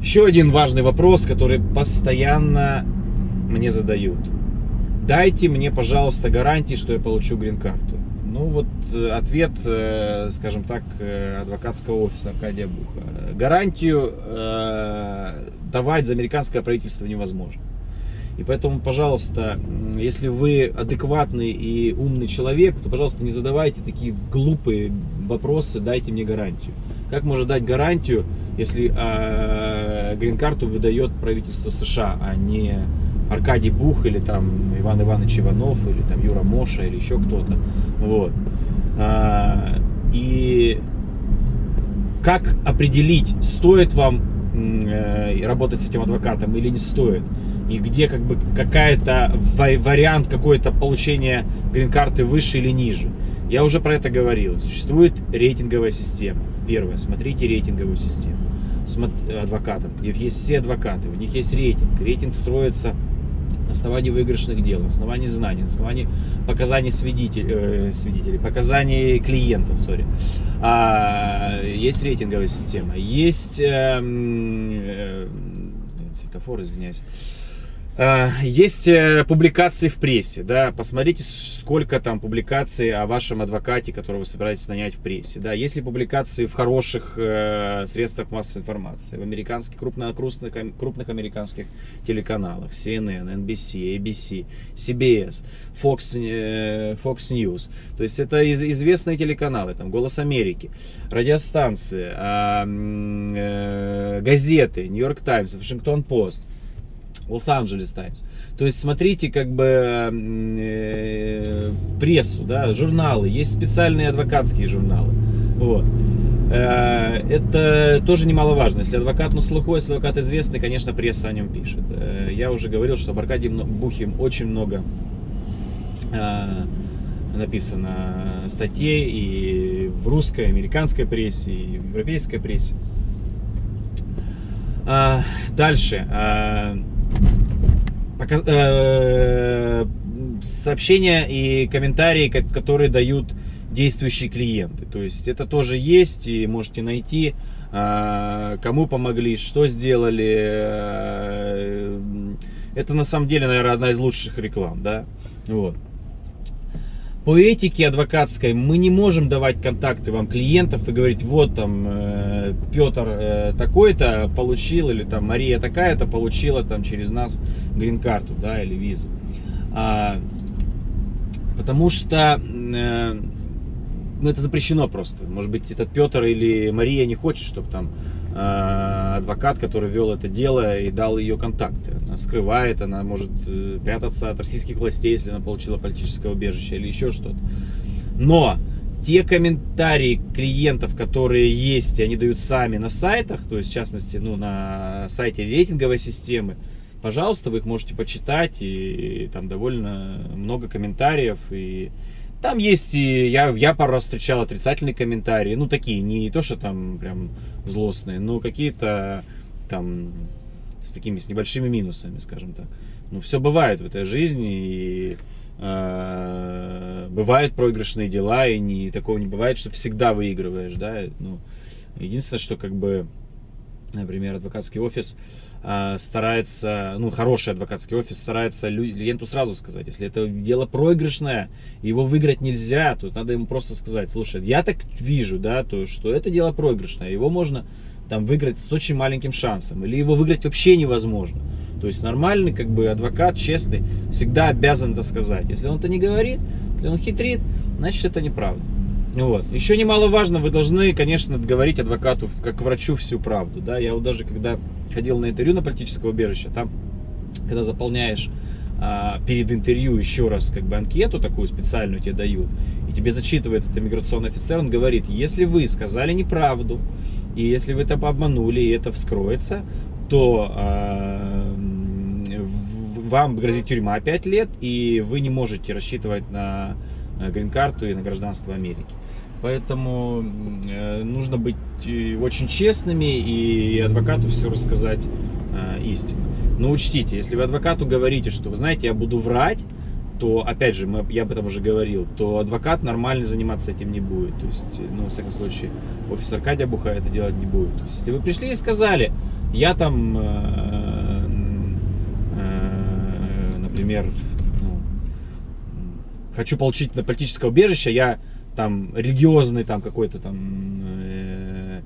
Еще один важный вопрос, который постоянно мне задают. Дайте мне, пожалуйста, гарантии, что я получу грин-карту. Ну вот э, ответ, э, скажем так, э, адвокатского офиса Аркадия Буха. Гарантию давать за американское правительство невозможно. И поэтому, пожалуйста, если вы адекватный и умный человек, то, пожалуйста, не задавайте такие глупые вопросы, дайте мне гарантию. Как можно дать гарантию, если э, грин-карту выдает правительство США, а не Аркадий Бух или там Иван Иванович Иванов или там Юра Моша или еще кто-то. Вот. А, и как определить, стоит вам э, работать с этим адвокатом или не стоит? И где как бы какая-то вариант какой-то получения грин-карты выше или ниже? Я уже про это говорил. Существует рейтинговая система. Первое, смотрите рейтинговую систему адвокатов, где есть все адвокаты, у них есть рейтинг. Рейтинг строится на основании выигрышных дел, на основании знаний, на основании показаний свидетелей, э, свидетелей показаний клиентов, сори. А, есть рейтинговая система, есть э, э, светофор, извиняюсь. А, есть э, публикации в прессе, да, посмотрите, сколько там публикаций о вашем адвокате, которого вы собираетесь нанять в прессе, да, есть ли публикации в хороших э, средствах массовой информации, в американских, крупно, крупных, крупных американских телеканалах, CNN, NBC, ABC, CBS, Fox, э, Fox News, то есть это из, известные телеканалы, там, Голос Америки, радиостанции, э, э, газеты, Нью-Йорк Таймс, Вашингтон Пост, Лос-Анджелес Таймс. То есть смотрите как бы э, прессу, да, журналы, есть специальные адвокатские журналы. Вот. Э, это тоже немаловажно. Если адвокат на слуху, если адвокат известный, конечно, пресса о нем пишет. Э, я уже говорил, что об Аркадии Бухе очень много э, написано статей и в русской, американской прессе, и в европейской прессе. Дальше э, сообщения и комментарии, которые дают действующие клиенты. То есть это тоже есть и можете найти, э, кому помогли, что сделали. Э, это на самом деле, наверное, одна из лучших реклам, да. Вот по этике адвокатской мы не можем давать контакты вам клиентов и говорить, вот там э, Петр э, такой-то получил, или там Мария такая-то получила там через нас грин-карту, да, или визу. А, потому что э, ну, это запрещено просто. Может быть, этот Петр или Мария не хочет, чтобы там э, адвокат, который вел это дело и дал ее контакты. Она скрывает, она может э, прятаться от российских властей, если она получила политическое убежище или еще что-то. Но те комментарии клиентов, которые есть, они дают сами на сайтах, то есть в частности ну, на сайте рейтинговой системы, пожалуйста, вы их можете почитать, и, и там довольно много комментариев, и там есть я, я пару раз встречал отрицательные комментарии, ну такие, не то, что там прям злостные, но какие-то там с такими, с небольшими минусами, скажем так. Ну, все бывает в этой жизни, и э, бывают проигрышные дела, и не, такого не бывает, что всегда выигрываешь, да. Ну, единственное, что как бы, например, адвокатский офис, а, старается, ну, хороший адвокатский офис старается клиенту сразу сказать, если это дело проигрышное, его выиграть нельзя, то надо ему просто сказать, слушай, я так вижу, да, то, что это дело проигрышное, его можно там выиграть с очень маленьким шансом, или его выиграть вообще невозможно. То есть нормальный как бы адвокат, честный, всегда обязан это сказать. Если он это не говорит, если он хитрит, значит это неправда. Вот. Еще немаловажно, вы должны, конечно, говорить адвокату, как врачу, всю правду. Да? Я вот даже когда ходил на интервью на политическое убежище, там, когда заполняешь а, перед интервью еще раз как бы анкету такую специальную тебе дают, и тебе зачитывает этот миграционный офицер, он говорит, если вы сказали неправду, и если вы это обманули, и это вскроется, то а, вам грозит тюрьма 5 лет, и вы не можете рассчитывать на грин-карту и на гражданство Америки. Поэтому э, нужно быть э, очень честными и адвокату все рассказать э, истину. Но учтите, если вы адвокату говорите, что вы знаете, я буду врать, то, опять же, мы, я об этом уже говорил, то адвокат нормально заниматься этим не будет. То есть, ну, во всяком случае, офис Аркадия Буха это делать не будет. То есть, если вы пришли и сказали, я там, например, ну, хочу получить на политическое убежище, я там религиозный там какой-то там, э,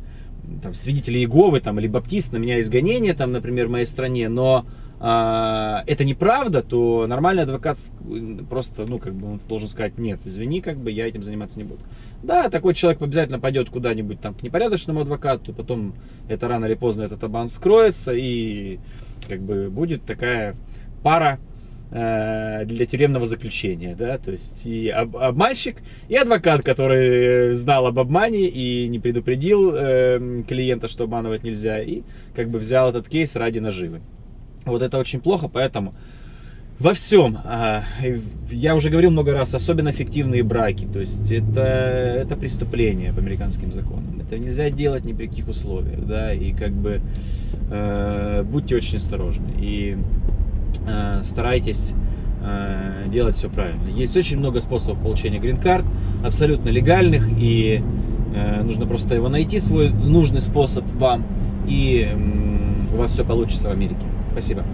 там свидетель Иеговы там или баптист, на меня изгонение там, например, в моей стране, но а, это неправда, то нормальный адвокат просто, ну, как бы он должен сказать, нет, извини, как бы я этим заниматься не буду. Да, такой человек обязательно пойдет куда-нибудь там к непорядочному адвокату, потом это рано или поздно этот обман скроется, и как бы будет такая пара э, для тюремного заключения, да, то есть и об, обманщик, и адвокат, который знал об обмане и не предупредил э, клиента, что обманывать нельзя, и как бы взял этот кейс ради наживы. Вот это очень плохо, поэтому во всем, а, я уже говорил много раз, особенно фиктивные браки, то есть это, это преступление по американским законам. Это нельзя делать ни при каких условиях, да, и как бы э, будьте очень осторожны и э, старайтесь э, делать все правильно. Есть очень много способов получения грин-карт, абсолютно легальных, и э, нужно просто его найти, свой нужный способ вам, и э, у вас все получится в Америке. Спасибо.